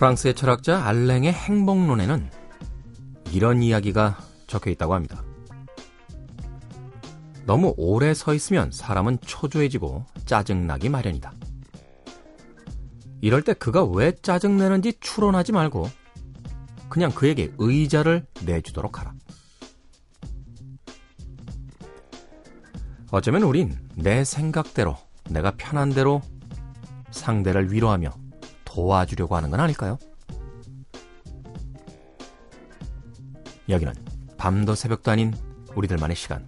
프랑스의 철학자 알랭의 행복론에는 이런 이야기가 적혀 있다고 합니다. 너무 오래 서 있으면 사람은 초조해지고 짜증나기 마련이다. 이럴 때 그가 왜 짜증내는지 추론하지 말고 그냥 그에게 의자를 내주도록 하라. 어쩌면 우린 내 생각대로, 내가 편한 대로 상대를 위로하며 도와주려고 하는 건 아닐까요? 여기는 밤도 새벽도 아닌 우리들만의 시간.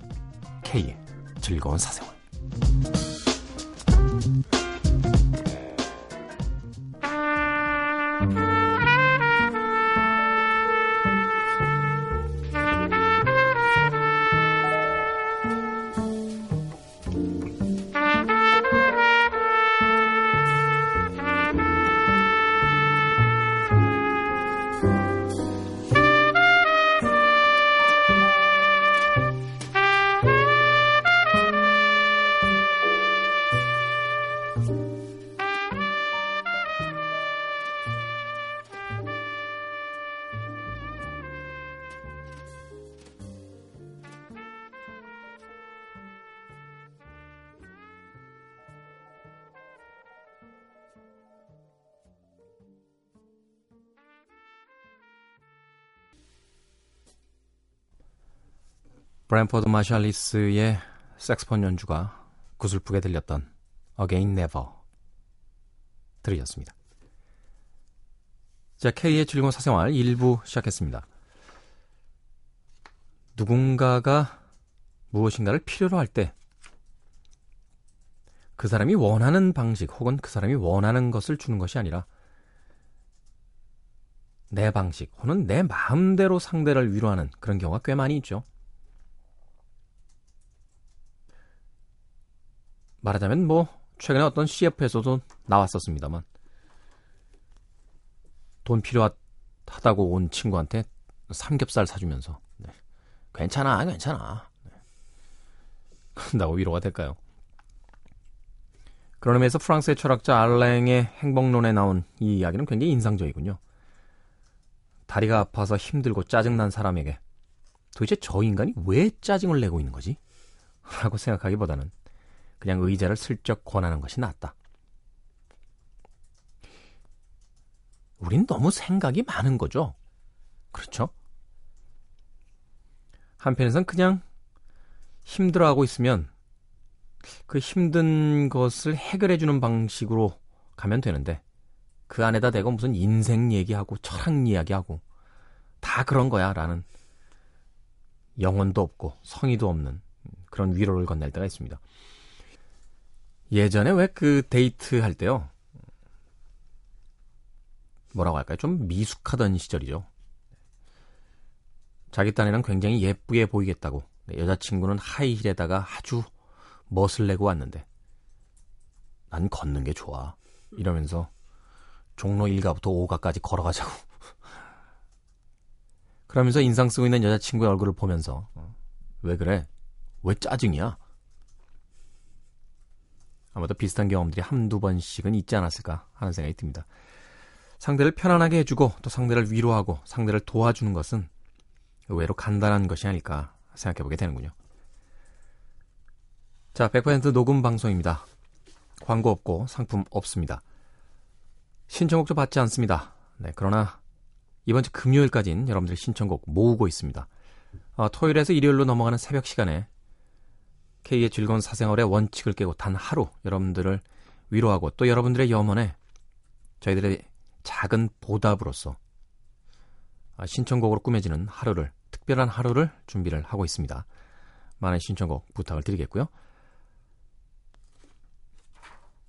K의 즐거운 사생활. 브랜포드 마샬리스의 색스폰 연주가 구슬프게 들렸던 Again Never 들으셨습니다. 자, K의 즐거운 사생활 1부 시작했습니다. 누군가가 무엇인가를 필요로 할 때 그 사람이 원하는 방식 혹은 그 사람이 원하는 것을 주는 것이 아니라 내 방식 혹은 내 마음대로 상대를 위로하는 그런 경우가 꽤 많이 있죠. 말하자면 뭐 최근에 어떤 CF에서도 나왔었습니다만 돈 필요하다고 온 친구한테 삼겹살 사주면서 네. 괜찮아 괜찮아 네. 그런다고 위로가 될까요? 그런 의미에서 프랑스의 철학자 알랭의 행복론에 나온 이 이야기는 굉장히 인상적이군요. 다리가 아파서 힘들고 짜증난 사람에게 도대체 저 인간이 왜 짜증을 내고 있는 거지? 라고 생각하기보다는 그냥 의자를 슬쩍 권하는 것이 낫다. 우린 너무 생각이 많은 거죠. 그렇죠? 한편에선 그냥 힘들어하고 있으면 그 힘든 것을 해결해주는 방식으로 가면 되는데 그 안에다 대고 무슨 인생 얘기하고 철학 이야기하고 다 그런 거야 라는 영혼도 없고 성의도 없는 그런 위로를 건넬 때가 있습니다. 예전에 왜 그 데이트 할 때요. 뭐라고 할까요? 좀 미숙하던 시절이죠. 자기 딴에는 굉장히 예쁘게 보이겠다고 여자친구는 하이힐에다가 아주 멋을 내고 왔는데 난 걷는 게 좋아 이러면서 종로 1가부터 5가까지 걸어가자고 그러면서 인상 쓰고 있는 여자친구의 얼굴을 보면서 어, 왜 그래? 왜 짜증이야? 아마도 비슷한 경험들이 한두 번씩은 있지 않았을까 하는 생각이 듭니다. 상대를 편안하게 해주고 또 상대를 위로하고 상대를 도와주는 것은 의외로 간단한 것이 아닐까 생각해보게 되는군요. 자, 100% 녹음 방송입니다. 광고 없고 상품 없습니다. 신청곡도 받지 않습니다. 네, 그러나 이번 주 금요일까지는 여러분들 신청곡 모으고 있습니다. 어, 토요일에서 일요일로 넘어가는 새벽 시간에 K의 즐거운 사생활의 원칙을 깨고 단 하루 여러분들을 위로하고 또 여러분들의 염원에 저희들의 작은 보답으로서 아, 신청곡으로 꾸며지는 하루를 특별한 하루를 준비를 하고 있습니다. 많은 신청곡 부탁을 드리겠고요.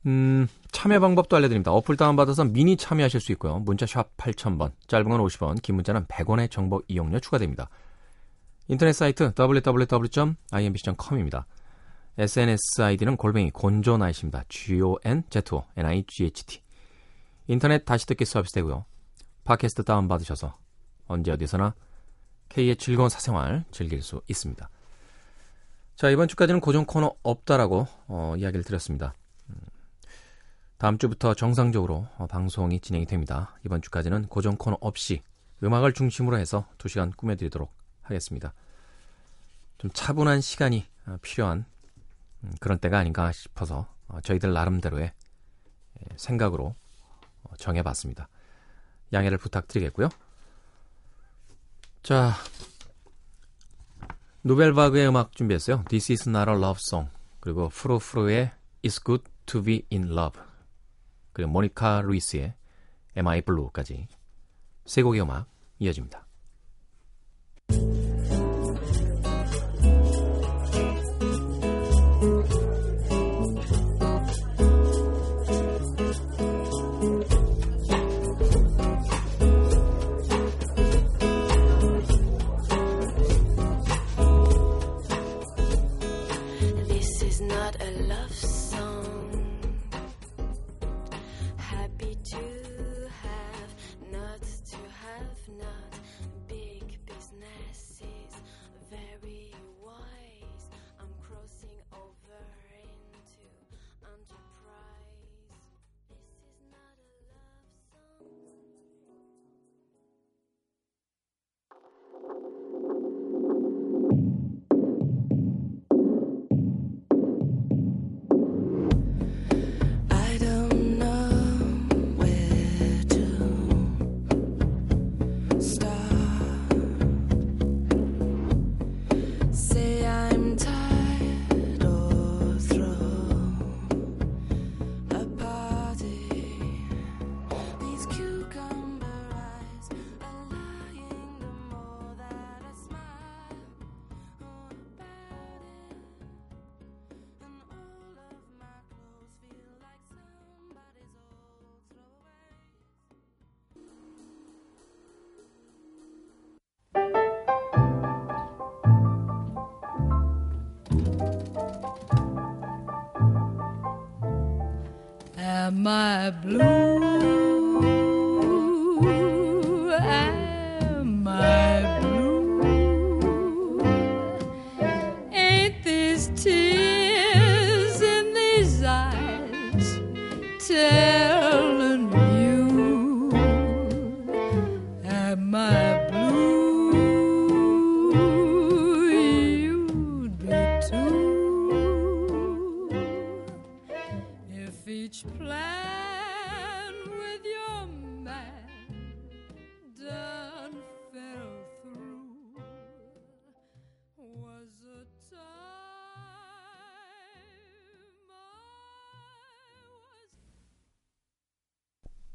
음, 참여 방법도 알려드립니다. 어플 다운받아서 미니 참여하실 수 있고요. 문자 샵 8000번, 짧은 건 50원, 긴 문자는 100원의 정보 이용료 추가됩니다. 인터넷 사이트 www.imbc.com입니다. SNS 아이디는 골뱅이 곤조나이십니다. G-O-N-Z-O-N-I-G-H-T. 인터넷 다시 듣기 서비스 되고요. 팟캐스트 다운받으셔서 언제 어디서나 K의 즐거운 사생활 즐길 수 있습니다. 자, 이번 주까지는 고정 코너 없다라고 어, 이야기를 드렸습니다. 음, 다음 주부터 정상적으로 어, 방송이 진행이 됩니다. 이번 주까지는 고정 코너 없이 음악을 중심으로 해서 2시간 꾸며드리도록 하겠습니다. 좀 차분한 시간이 어, 필요한 음, 그런 때가 아닌가 싶어서 어, 저희들 나름대로의 생각으로 정해봤습니다. 양해를 부탁드리겠고요. 자, 노벨바그의 음악 준비했어요. This is not a love song. 그리고 프로프로의 It's good to be in love. 그리고 모니카 루이스의 Am I Blue까지 세 곡의 음악 이어집니다.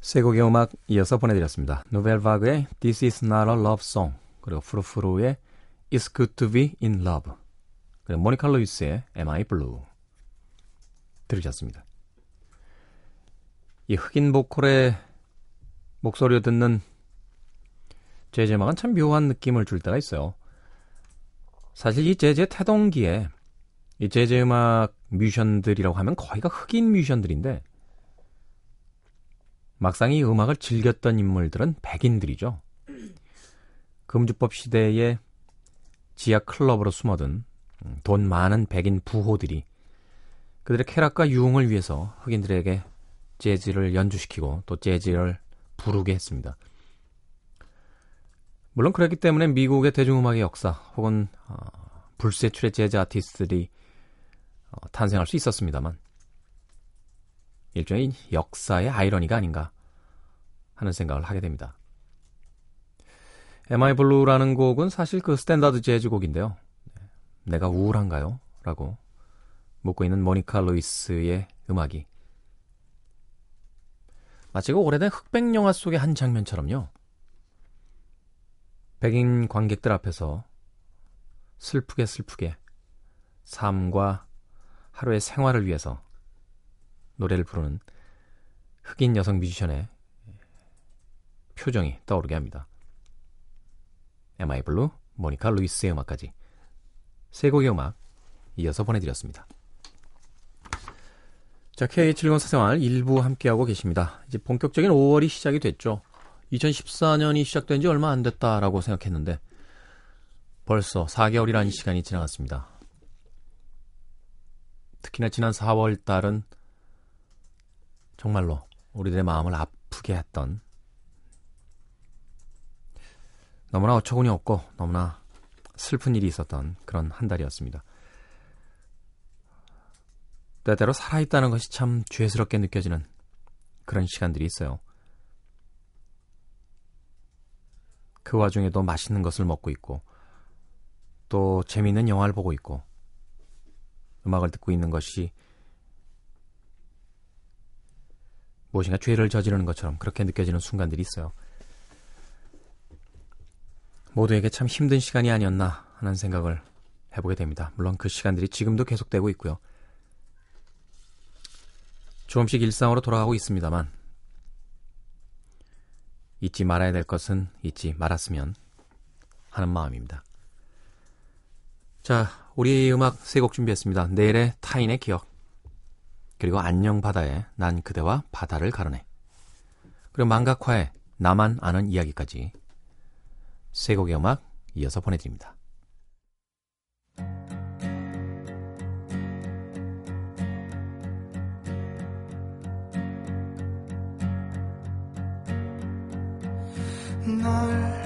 세 곡의 음악 이어서 보내드렸습니다. 누벨 바그의 This is not a love song 그리고 프루프루의 It's good to be in love 그리고 모니카 루이스의 Am I blue 들으셨습니다. 이 흑인 보컬의 목소리를 듣는 재즈 음악은 참 묘한 느낌을 줄 때가 있어요. 사실 이 재즈의 태동기에 이 재즈 음악 뮤지션들이라고 하면 거의가 흑인 뮤지션들인데 막상 이 음악을 즐겼던 인물들은 백인들이죠. 금주법 시대에 지하 클럽으로 숨어든 음, 돈 많은 백인 부호들이 그들의 쾌락과 유흥을 위해서 흑인들에게 재즈를 연주시키고 또 재즈를 부르게 했습니다. 물론 그랬기 때문에 미국의 대중음악의 역사 혹은 어, 불세출의 재즈 아티스트들이 어, 탄생할 수 있었습니다만 일종의 역사의 아이러니가 아닌가 하는 생각을 하게 됩니다. Am I Blue라는 곡은 사실 그 스탠다드 재즈 곡인데요. 네. 내가 우울한가요? 라고 묻고 있는 모니카 루이스의 음악이 마치 그 오래된 흑백 영화 속의 한 장면처럼요. 백인 관객들 앞에서 슬프게 슬프게 삶과 하루의 생활을 위해서 노래를 부르는 흑인 여성 뮤지션의 표정이 떠오르게 합니다. Am I Blue, 모니카 루이스의 음악까지 세 곡의 음악 이어서 보내드렸습니다. 자, K7건 사생활 일부 함께하고 계십니다. 이제 본격적인 5월이 시작이 됐죠. 2014년이 시작된 지 얼마 안 됐다라고 생각했는데 벌써 4개월이라는 시간이 지나갔습니다. 특히나 지난 4월 달은 정말로 우리들의 마음을 아프게 했던 너무나 어처구니 없고 너무나 슬픈 일이 있었던 그런 한 달이었습니다. 때때로 살아있다는 것이 참 죄스럽게 느껴지는 그런 시간들이 있어요. 그 와중에도 맛있는 것을 먹고 있고, 또 재미있는 영화를 보고 있고, 음악을 듣고 있는 것이 무엇인가 죄를 저지르는 것처럼 그렇게 느껴지는 순간들이 있어요. 모두에게 참 힘든 시간이 아니었나 하는 생각을 해보게 됩니다. 물론 그 시간들이 지금도 계속되고 있고요. 조금씩 일상으로 돌아가고 있습니다만 잊지 말아야 될 것은 잊지 말았으면 하는 마음입니다. 자, 우리 음악 세 곡 준비했습니다. 내일의 타인의 기억 그리고 안녕 바다에 난 그대와 바다를 가르네 그리고 망각화의 나만 아는 이야기까지 세 곡의 음악 이어서 보내드립니다. 널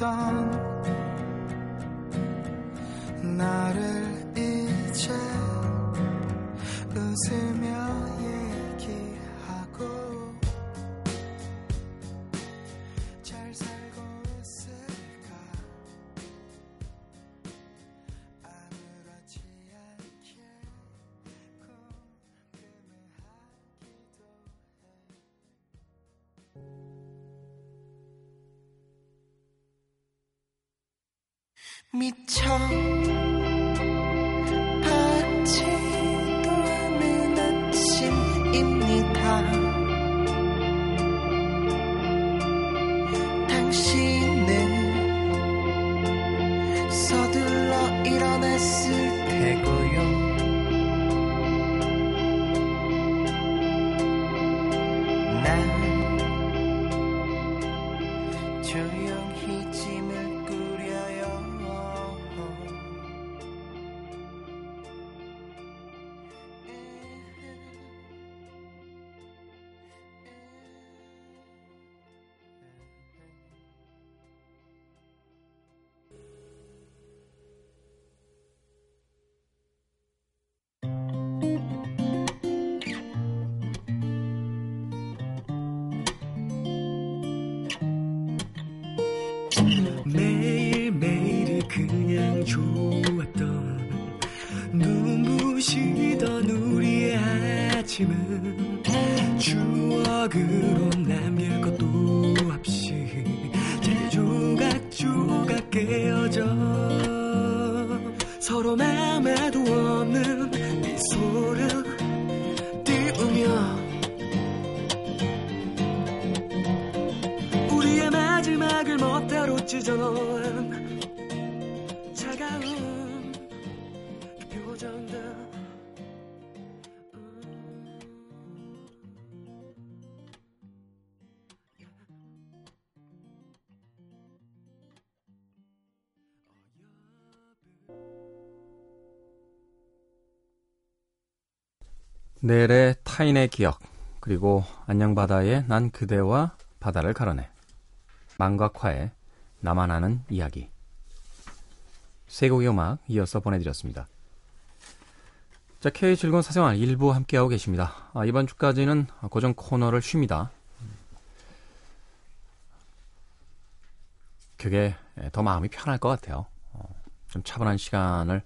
했 매일매 마지막을 멋대로 찢어놓은 차가운 그 표정들. 내일의 타인의 기억 그리고 안녕 바다의 난 그대와 바다를 가르네 망각화의 나만 아는 이야기 세 곡의 음악 이어서 보내드렸습니다. 자, K 즐거운 사생활 일부 함께하고 계십니다. 아, 이번 주까지는 고정 코너를 쉽니다. 그게 더 마음이 편할 것 같아요. 어, 좀 차분한 시간을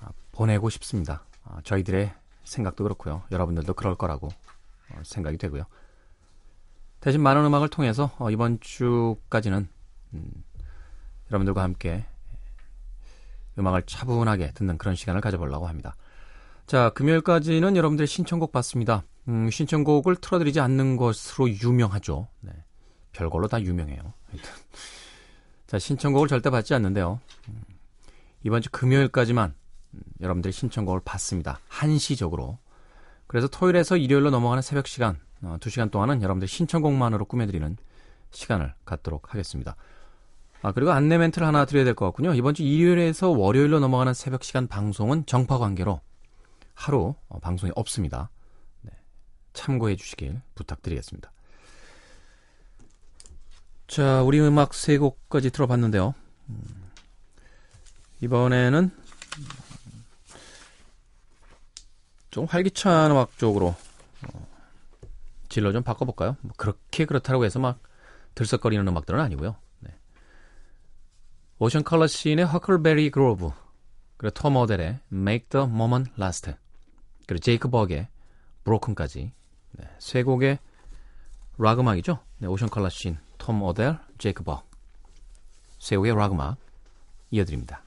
아, 보내고 싶습니다. 아, 저희들의 생각도 그렇고요. 여러분들도 그럴 거라고 어, 생각이 되고요. 대신 많은 음악을 통해서 어, 이번 주까지는 음, 여러분들과 함께 음악을 차분하게 듣는 그런 시간을 가져보려고 합니다. 자, 금요일까지는 여러분들의 신청곡 받습니다. 음, 신청곡을 틀어드리지 않는 것으로 유명하죠. 네. 별걸로 다 유명해요. 자, 신청곡을 절대 받지 않는데요. 음, 이번 주 금요일까지만 음, 여러분들의 신청곡을 받습니다. 한시적으로. 그래서 토요일에서 일요일로 넘어가는 새벽 시간 어, 2시간 동안은 여러분들 신청곡만으로 꾸며드리는 시간을 갖도록 하겠습니다. 아, 그리고 안내 멘트를 하나 드려야 될 것 같군요. 이번 주 일요일에서 월요일로 넘어가는 새벽 시간 방송은 정파 관계로 하루 어, 방송이 없습니다. 네, 참고해 주시길 부탁드리겠습니다. 자, 우리 음악 세 곡까지 들어봤는데요. 음, 이번에는 좀 활기찬 음악 쪽으로 어, 진로 좀 바꿔볼까요? 뭐 그렇게 그렇다고 해서 막 들썩거리는 음악들은 아니고요. 네. 오션 컬러 씬의 허클베리 그로브 그리고 톰 어델의 Make the Moment Last 그리고 제이크 버그의 브로큰까지 네, 세 곡의 락 음악이죠. 네, 오션 컬러 씬, 톰 어델, 제이크 버그 세 곡의 락 음악 이어드립니다.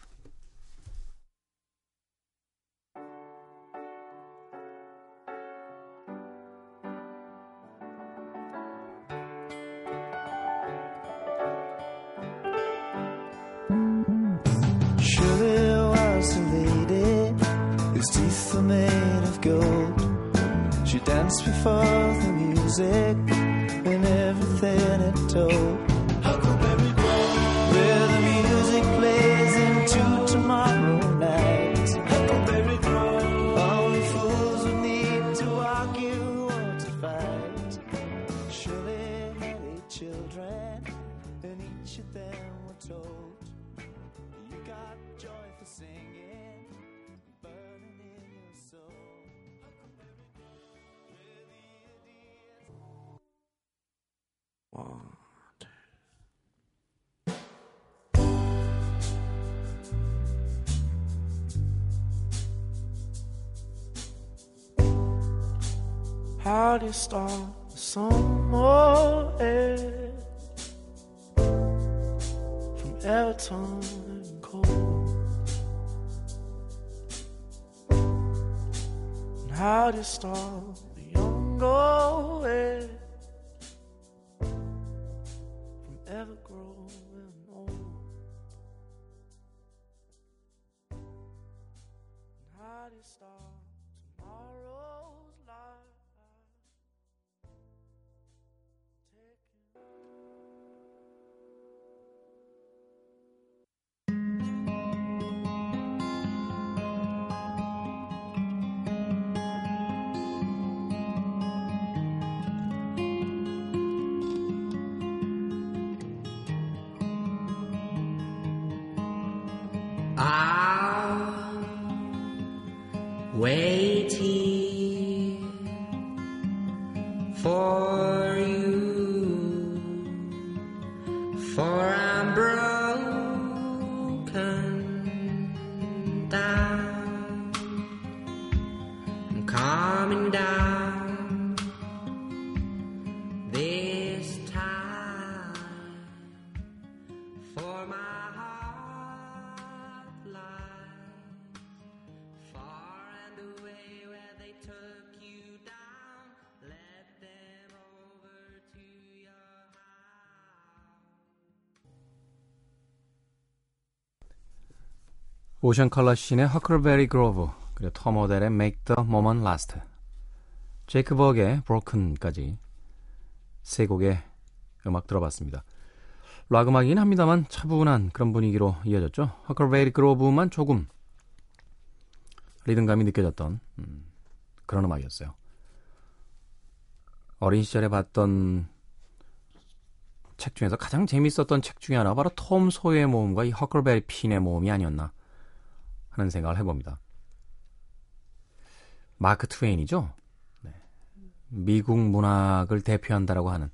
Before the music and everything it told. hardest on somewhere air from Everton and cold. And hardest on the young old from ever growing old. way 오션 컬러 씬의 Huckleberry Grove 그리고 톰 오델의 Make the Moment Last 제이크 버그의 Broken까지 세 곡의 음악 들어봤습니다. 락 음악이긴 합니다만 차분한 그런 분위기로 이어졌죠. Huckleberry Grove만 조금 리듬감이 느껴졌던 음, 그런 음악이었어요. 어린 시절에 봤던 책 중에서 가장 재밌었던 책 중에 하나 바로 톰 소의 모험과 이 허클베리 핀의 모험이 아니었나 하는 생각을 해봅니다. 마크 트웨인이죠. 네. 미국 문학을 대표한다라고 하는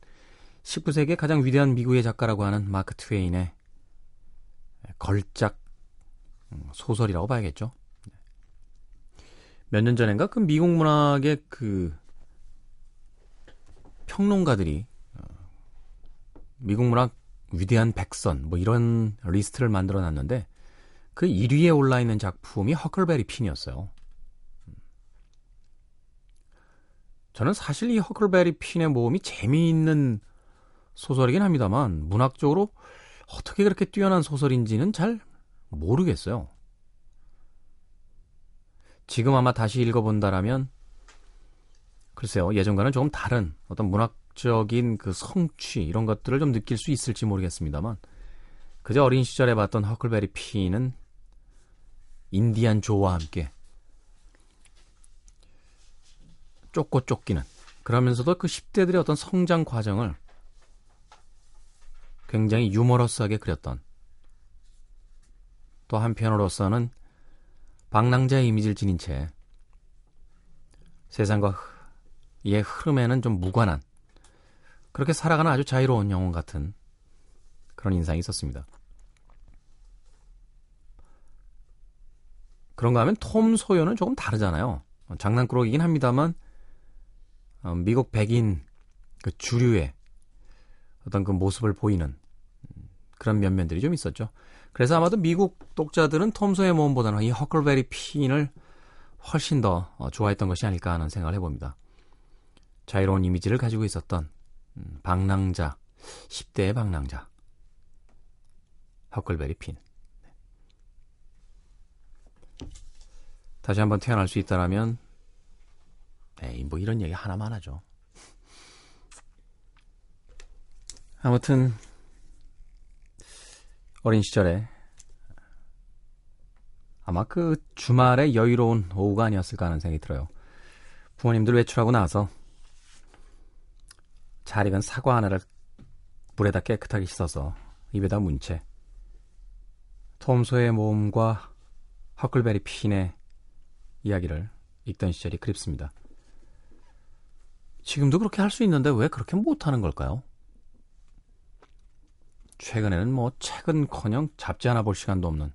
19세기의 가장 위대한 미국의 작가라고 하는 마크 트웨인의 걸작 음, 소설이라고 봐야겠죠. 몇 년 전인가 그 미국 문학의 그 평론가들이 어, 미국 문학 위대한 백선 뭐 이런 리스트를 만들어 놨는데 그 1위에 올라 있는 작품이 허클베리 핀이었어요. 저는 사실 이 허클베리 핀의 모험이 재미있는 소설이긴 합니다만 문학적으로 어떻게 그렇게 뛰어난 소설인지는 잘 모르겠어요. 지금 아마 다시 읽어본다라면 글쎄요 예전과는 조금 다른 어떤 문학적인 그 성취 이런 것들을 좀 느낄 수 있을지 모르겠습니다만 그저 어린 시절에 봤던 허클베리 피는 인디안 조와 함께 쫓고 쫓기는 그러면서도 그 10대들의 어떤 성장 과정을 굉장히 유머러스하게 그렸던 또 한편으로서는 방랑자의 이미지를 지닌 채 세상과 이의 흐름에는 좀 무관한 그렇게 살아가는 아주 자유로운 영혼 같은 그런 인상이 있었습니다. 그런가 하면 톰 소요는 조금 다르잖아요. 장난꾸러기긴 합니다만 어, 미국 백인 그 주류의 어떤 그 모습을 보이는 그런 면면들이 좀 있었죠. 그래서 아마도 미국 독자들은 톰 소의 모험보다는 이 허클베리 핀을 훨씬 더 어, 좋아했던 것이 아닐까 하는 생각을 해봅니다. 자유로운 이미지를 가지고 있었던 음, 방랑자, 10대의 방랑자 허클베리 핀. 다시 한번 태어날 수 있다라면 에이 뭐 이런 얘기 하나만 하죠. 아무튼 어린 시절에 아마 그 주말에 여유로운 오후가 아니었을까 하는 생각이 들어요. 부모님들 외출하고 나서 잘 익은 사과 하나를 물에다 깨끗하게 씻어서 입에다 문 채 톰소의 모험과 허클베리 핀의 이야기를 읽던 시절이 그립습니다. 지금도 그렇게 할 수 있는데 왜 그렇게 못하는 걸까요? 최근에는 뭐 책은커녕 잡지 하나 볼 시간도 없는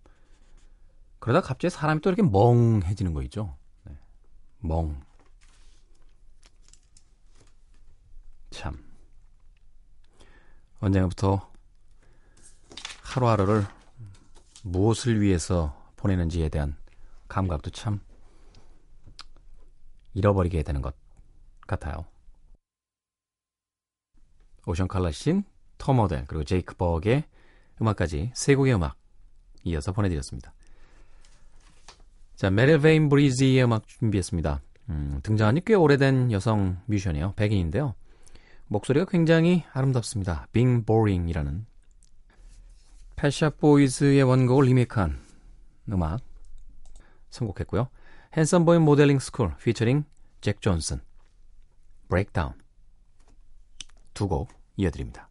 그러다 갑자기 사람이 또 이렇게 멍해지는 거 있죠. 네. 멍. 참. 언젠가부터 하루하루를 무엇을 위해서 보내는지에 대한 감각도 참 잃어버리게 되는 것 같아요. 오션 칼라신, 톰 어델, 그리고 제이크 버그의 음악까지 세 곡의 음악 이어서 보내드렸습니다. 자, 메릴 베인브리지의 음악 준비했습니다. 음, 등장한 지 꽤 오래된 여성 뮤지션이에요. 백인인데요. 목소리가 굉장히 아름답습니다. Being Boring이라는 Pet Shop Boys의 원곡을 리메이크한 음악 선곡했고요. Handsome Boy Modeling School featuring 잭 존슨 Breakdown 두 곡 이어드립니다.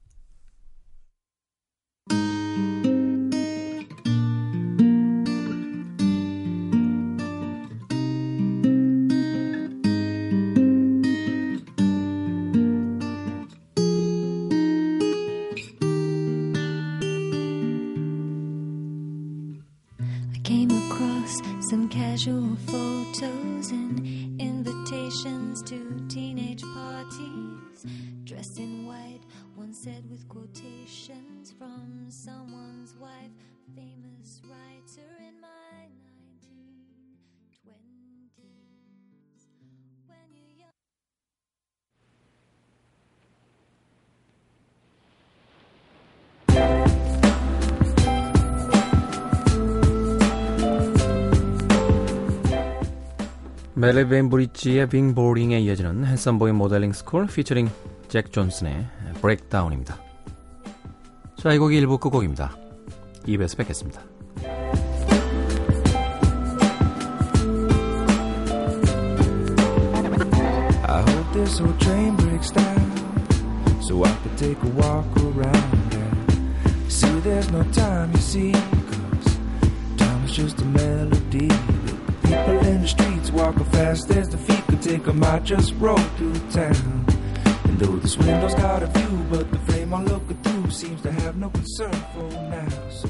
Some casual photos and invitations to teenage parties. Dressed in white, one said with quotations from someone's wife, famous writer in 메릴 베인브리지의 Being Boring에 이어지는 Handsome Boy Modeling School featuring 잭 존슨의 Breakdown입니다. 자, 이 곡이 1부 끝곡입니다. 2부에서 뵙겠습니다. Cause time is just a melody. People in the streets walking fast as the feet could take take 'em. I just roll through town. And though this window's got a view, but the frame I'm looking through seems to have no concern for now. So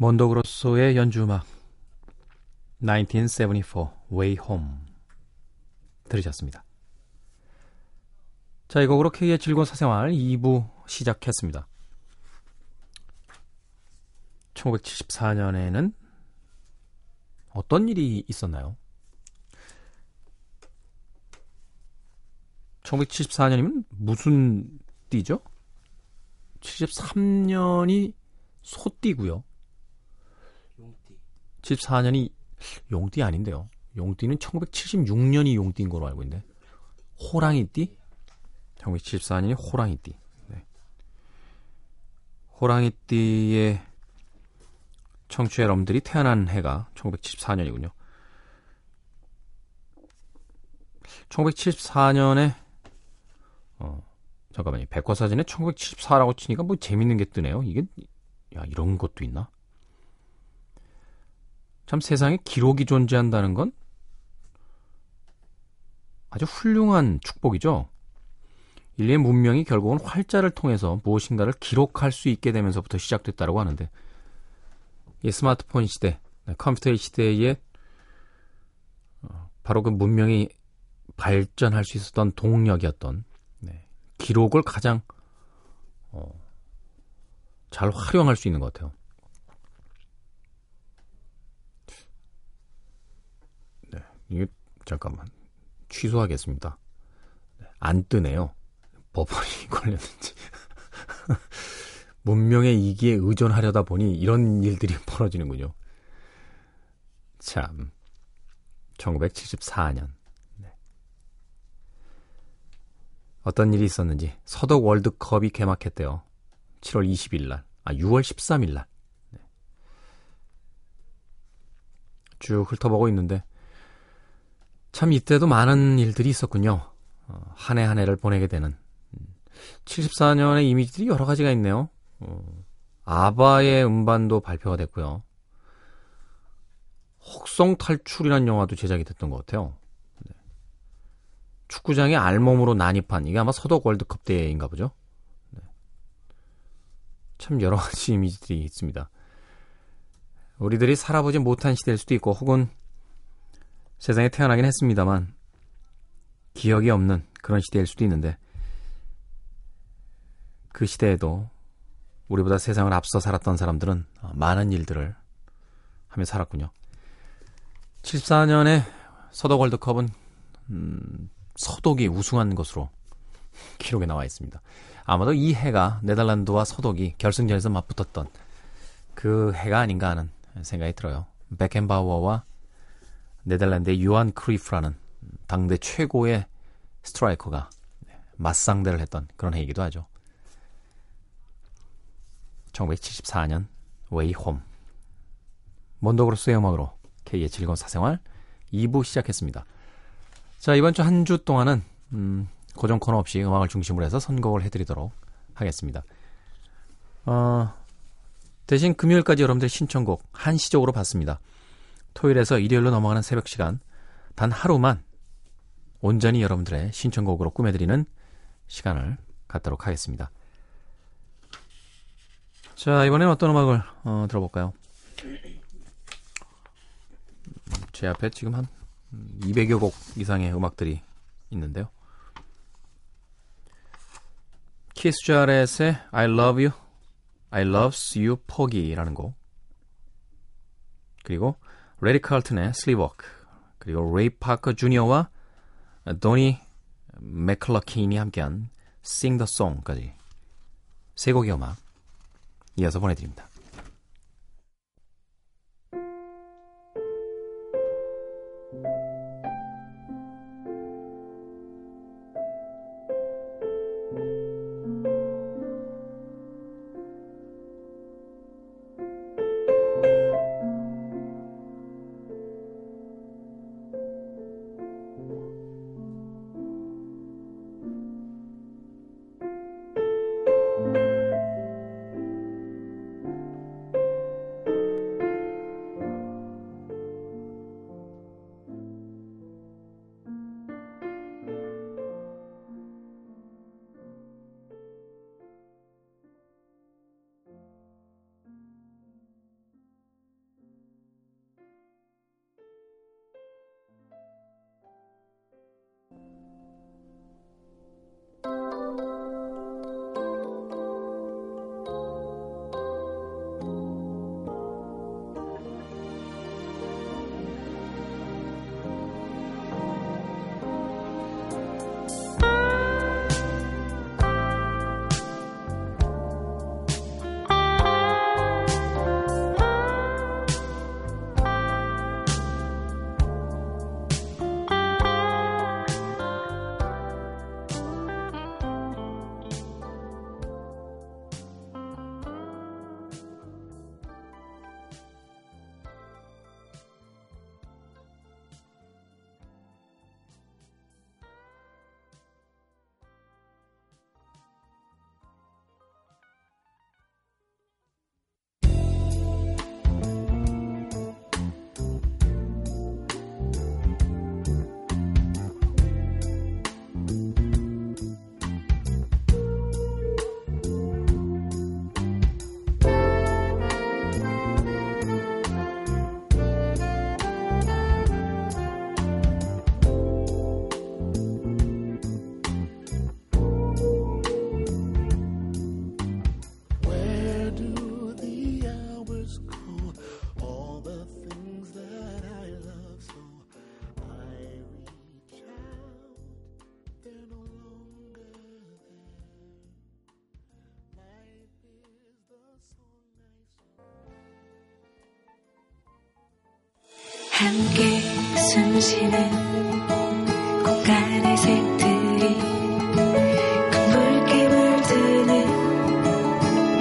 몬도그로소의 연주음악 1974 Way Home 들으셨습니다. 자, 이 곡으로 K의 즐거운 사생활 2부 시작했습니다. 1974년에는 어떤 일이 있었나요? 1974년이면 무슨 띠죠? 73년이 소띠고요. 용띠. 74년이 용띠 아닌데요. 용띠는 1976년이 용띠인 걸로 알고 있는데 호랑이띠? 1974년이 호랑이띠. 네. 호랑이띠의 청취자 여러분들이 태어난 해가 1974년이군요. 1974년에 어 잠깐만요. 백과사전에 1974라고 치니까 뭐 재밌는 게 뜨네요. 이게 야 이런 것도 있나? 참 세상에 기록이 존재한다는 건 아주 훌륭한 축복이죠. 인류의 문명이 결국은 활자를 통해서 무엇인가를 기록할 수 있게 되면서부터 시작됐다고 하는데 이 스마트폰 시대, 네, 컴퓨터의 시대에 어, 바로 그 문명이 발전할 수 있었던 동력이었던 네, 기록을 가장 어, 잘 활용할 수 있는 것 같아요. 이게 잠깐만 취소하겠습니다. 네, 안 뜨네요. 버퍼링이 걸렸는지. 문명의 이기에 의존하려다 보니 이런 일들이 벌어지는군요. 참, 1974년. 네. 어떤 일이 있었는지 서독 월드컵이 개막했대요. 7월 20일 날, 아 6월 13일 날. 네. 쭉 훑어보고 있는데 참 이때도 많은 일들이 있었군요. 어, 한해한 해를 보내게 되는 74년의 이미지들이 여러 가지가 있네요. 어, 아바의 음반도 발표가 됐고요. 혹성 탈출이라는 영화도 제작이 됐던 것 같아요. 네. 축구장에 알몸으로 난입한 이게 아마 서독 월드컵 때인가 보죠. 네. 참 여러 가지 이미지들이 있습니다. 우리들이 살아보지 못한 시대일 수도 있고 혹은 세상에 태어나긴 했습니다만 기억이 없는 그런 시대일 수도 있는데 그 시대에도 우리보다 세상을 앞서 살았던 사람들은 많은 일들을 하며 살았군요. 74년에 서독 월드컵은 음, 서독이 우승한 것으로 기록에 나와 있습니다. 아마도 이 해가 네덜란드와 서독이 결승전에서 맞붙었던 그 해가 아닌가 하는 생각이 들어요. 베켄바우어와 네덜란드의 유한 크리프라는 당대 최고의 스트라이커가 맞상대를 했던 그런 해이기도 하죠. 1974년 Way Home 몬도 그로소의 음악으로 K의 즐거운 사생활 2부 시작했습니다. 자 이번 주 한 주 동안은 음, 고정 코너 없이 음악을 중심으로 해서 선곡을 해드리도록 하겠습니다. 어, 대신 금요일까지 여러분들 신청곡 한시적으로 받습니다. 토요일에서 일요일로 넘어가는 새벽 시간 단 하루만 온전히 여러분들의 신청곡으로 꾸며드리는 시간을 갖도록 하겠습니다. 자, 이번엔 어떤 음악을 어, 들어볼까요? 제 앞에 지금 한 200여 곡 이상의 음악들이 있는데요. 키스 자렛의 I Love You, I Loves You Porgy라는 곡 그리고 래리 칼튼의 Sleepwalk 그리고 레이 파커 주니어와 도니 맥클러킨이 함께한 Song까지 세 곡의 음악 이어서 보내드립니다. 함께 숨 쉬는 공간의 색들이 붉게 물드는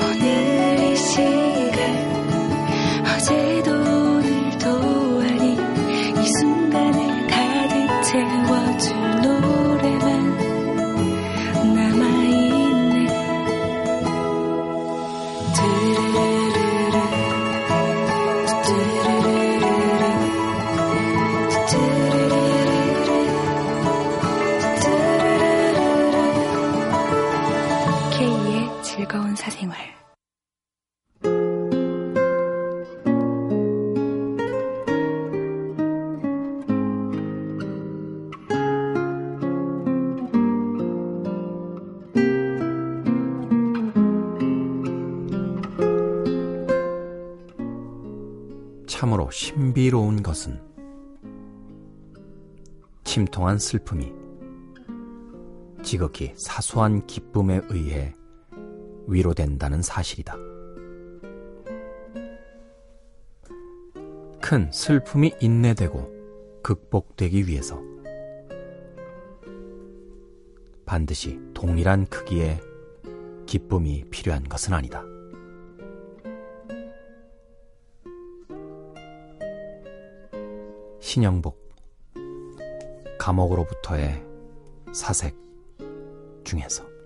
오늘 이 시간. 어제도 오늘도 아닌 이 순간을 가득 채워줄 노래만 남아있네. 드르 사생활. 참으로 신비로운 것은 침통한 슬픔이 지극히 사소한 기쁨에 의해 위로된다는 사실이다. 큰 슬픔이 인내되고 극복되기 위해서 반드시 동일한 크기의 기쁨이 필요한 것은 아니다. 신영복 감옥으로부터의 사색 중에서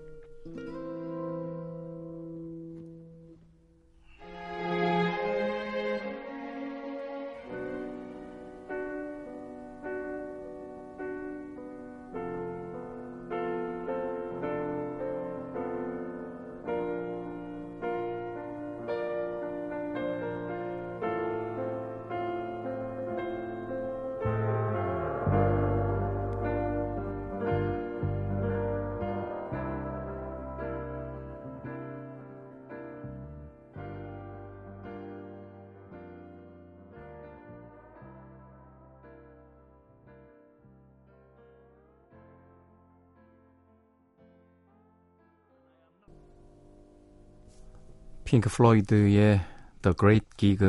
핑크 플로이드의 The Great Gig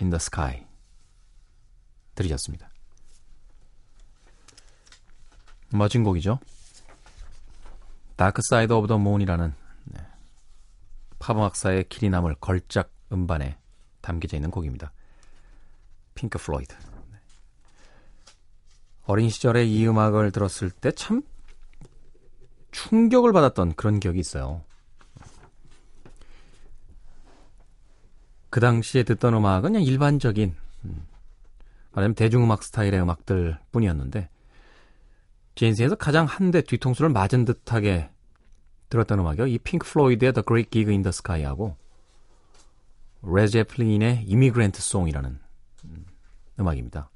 in the Sky 들으셨습니다. 멋진 곡이죠. Dark Side of the Moon이라는 네, 팝음악사의 길이 남을 걸작 음반에 담겨져 있는 곡입니다. 핑크 플로이드. 네. 어린 시절에 이 음악을 들었을 때 참 충격을 받았던 그런 기억이 있어요. 그 당시에 듣던 음악은 그냥 일반적인 음, 말하자면 대중음악 스타일의 음악들 뿐이었는데 제 인생에서 가장 한 대 뒤통수를 맞은 듯하게 들었던 음악이요. 이 핑크 플로이드의 The Great Gig in the Sky하고 레드 제플린의 Immigrant Song이라는 음, 음악입니다.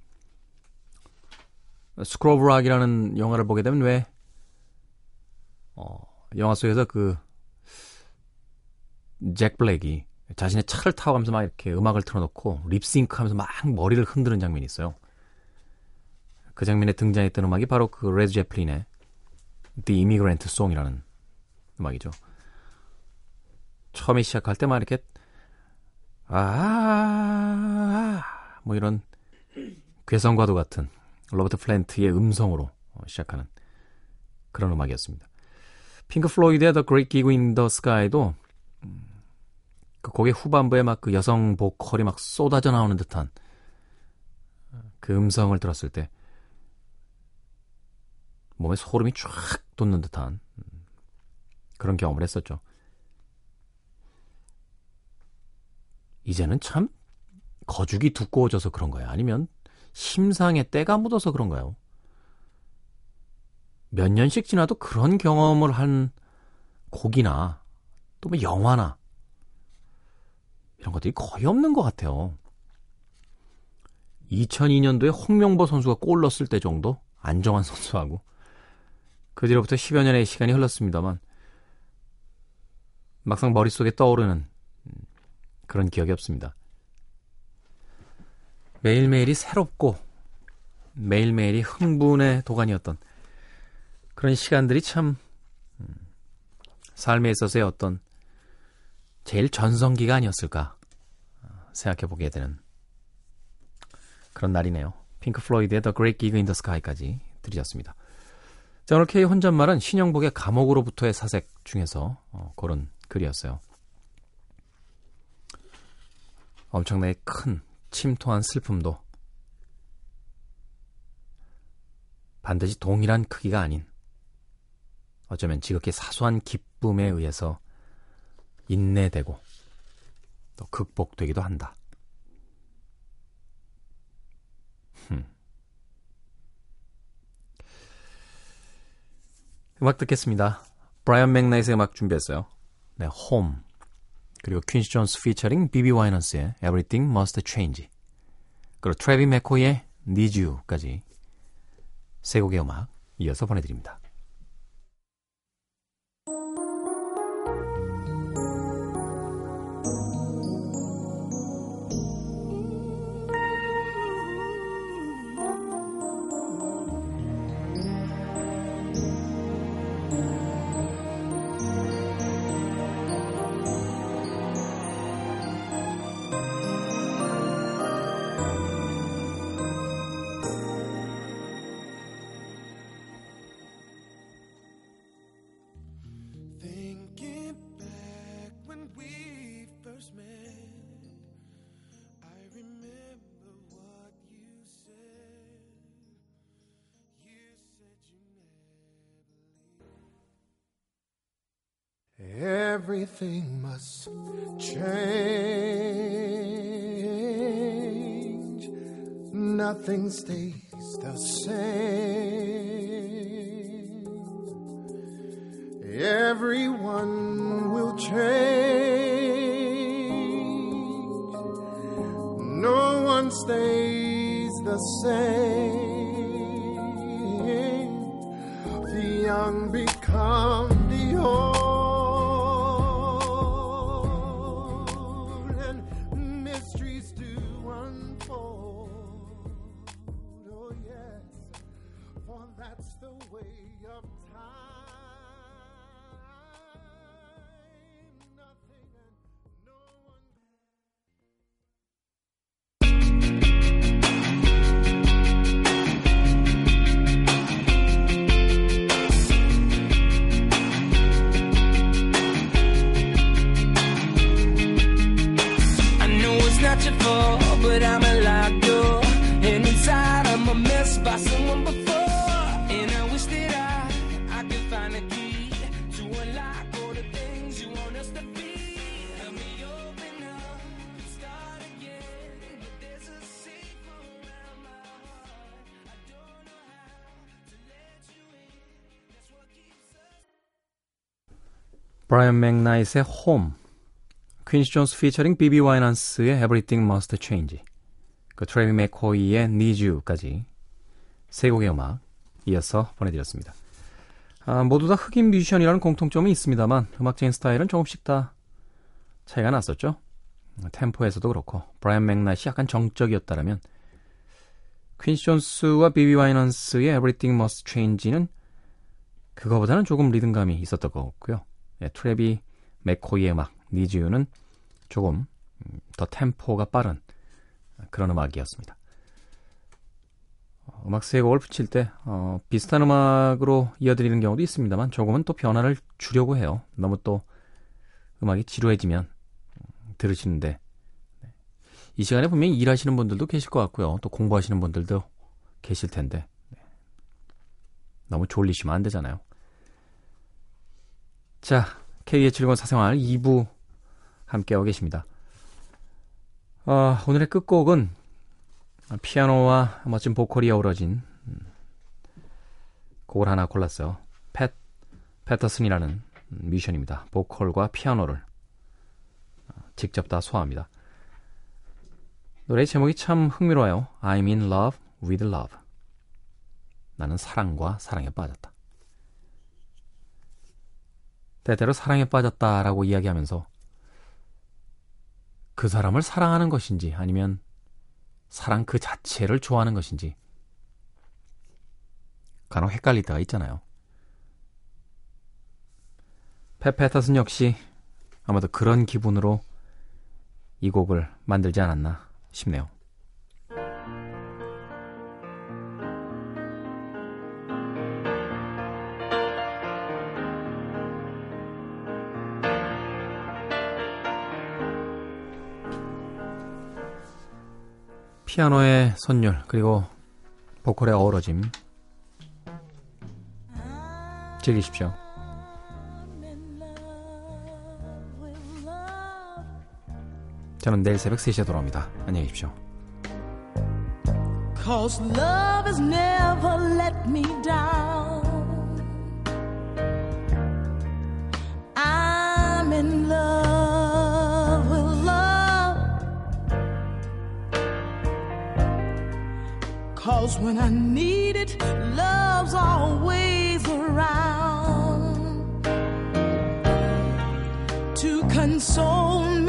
School of Rock이라는 영화를 보게 되면 왜 어, 영화 속에서 그 잭 블랙이 자신의 차를 타고 가면서 막 이렇게 음악을 틀어놓고 립싱크 하면서 막 머리를 흔드는 장면이 있어요. 그 장면에 등장했던 음악이 바로 그 레드 제플린의 The Immigrant Song이라는 음악이죠. 처음에 시작할 때막 이렇게 아, 뭐 이런 괴성과도 같은 로버트 플랜트의 음성으로 시작하는 그런 음악이었습니다. 핑크 플로이드의 The Great Gig in the Sky도 그 곡의 후반부에 막 그 여성 보컬이 막 쏟아져 나오는 듯한 그 음성을 들었을 때 몸에 소름이 쫙 돋는 듯한 그런 경험을 했었죠. 이제는 참 거죽이 두꺼워져서 그런 거야. 아니면 심상에 때가 묻어서 그런가요? 몇 년씩 지나도 그런 경험을 한 곡이나 또 뭐 영화나 이런 것들이 거의 없는 것 같아요. 2002년도에 홍명보 선수가 골 넣었을 때 정도 안정환 선수하고 그 뒤로부터 10여 년의 시간이 흘렀습니다만 막상 머릿속에 떠오르는 그런 기억이 없습니다. 매일매일이 새롭고 매일매일이 흥분의 도가니였던 그런 시간들이 참 삶에 있어서의 어떤 제일 전성기가 아니었을까 생각해 보게 되는 그런 날이네요. 핑크 플로이드의 The Great Gig in the Sky까지 들으셨습니다. 자, 오늘 K 혼잣말은 신영복의 감옥으로부터의 사색 중에서 어, 고른 글이었어요. 엄청나게 큰 침토한 슬픔도 반드시 동일한 크기가 아닌 어쩌면 지극히 사소한 기쁨에 의해서 인내되고 또 극복되기도 한다. 흠. 음악 듣겠습니다. 브라이언 맥나이트의 음악 준비했어요. 네, 홈. 그리고 퀸시 존스 피처링 비비 와이넌스의 Everything Must Change. 그리고 트래비 맥코이의 Need You까지 세 곡의 음악 이어서 보내드립니다. Everything must change. Nothing stays the same. Everyone will change. No one stays the same. The young become 브라이언 맥나이스의 홈, 퀸시 존스 피처링 비비 와이넌스의 Everything Must Change, 그 트레비 맥코이의 Need You까지 세 곡의 음악 이어서 보내드렸습니다. 아, 모두 다 흑인 뮤지션이라는 공통점이 있습니다만 음악적인 스타일은 조금씩 다 차이가 났었죠. 템포에서도 그렇고 브라이언 맥나이트 약간 정적이었다라면 퀸시 존스와 비비 와이넌스의 Everything Must Change는 그거보다는 조금 리듬감이 있었던 것 같고요. 예, 트래비 맥코이의 음악 니즈유는 조금 음, 더 템포가 빠른 그런 음악이었습니다. 어, 음악 세 곡을 붙일 때 어, 비슷한 음악으로 이어드리는 경우도 있습니다만 조금은 또 변화를 주려고 해요. 너무 또 음악이 지루해지면 음, 들으시는데 네. 이 시간에 분명히 일하시는 분들도 계실 것 같고요. 또 공부하시는 분들도 계실 텐데 네. 너무 졸리시면 안 되잖아요. 자, K의 즐거운 사생활 2부 함께하고 계십니다. 어, 오늘의 끝곡은 피아노와 멋진 보컬이 어우러진 음, 곡을 하나 골랐어요. 팻 패터슨이라는 뮤지션입니다. 보컬과 피아노를 어, 직접 다 소화합니다. 노래 제목이 참 흥미로워요. I'm in love with love. 나는 사랑과 사랑에 빠졌다. 때때로 사랑에 빠졌다라고 이야기하면서 그 사람을 사랑하는 것인지 아니면 사랑 그 자체를 좋아하는 것인지 간혹 헷갈릴 때가 있잖아요. 페페터슨 역시 아마도 그런 기분으로 이 곡을 만들지 않았나 싶네요. 피아노의 선율 그리고 보컬의 어우러짐 즐기십시오. 저는 내일 새벽 3시에 돌아옵니다. 안녕히 계십시오. Cause love has never let me down. Cause when I need it, love's always around to console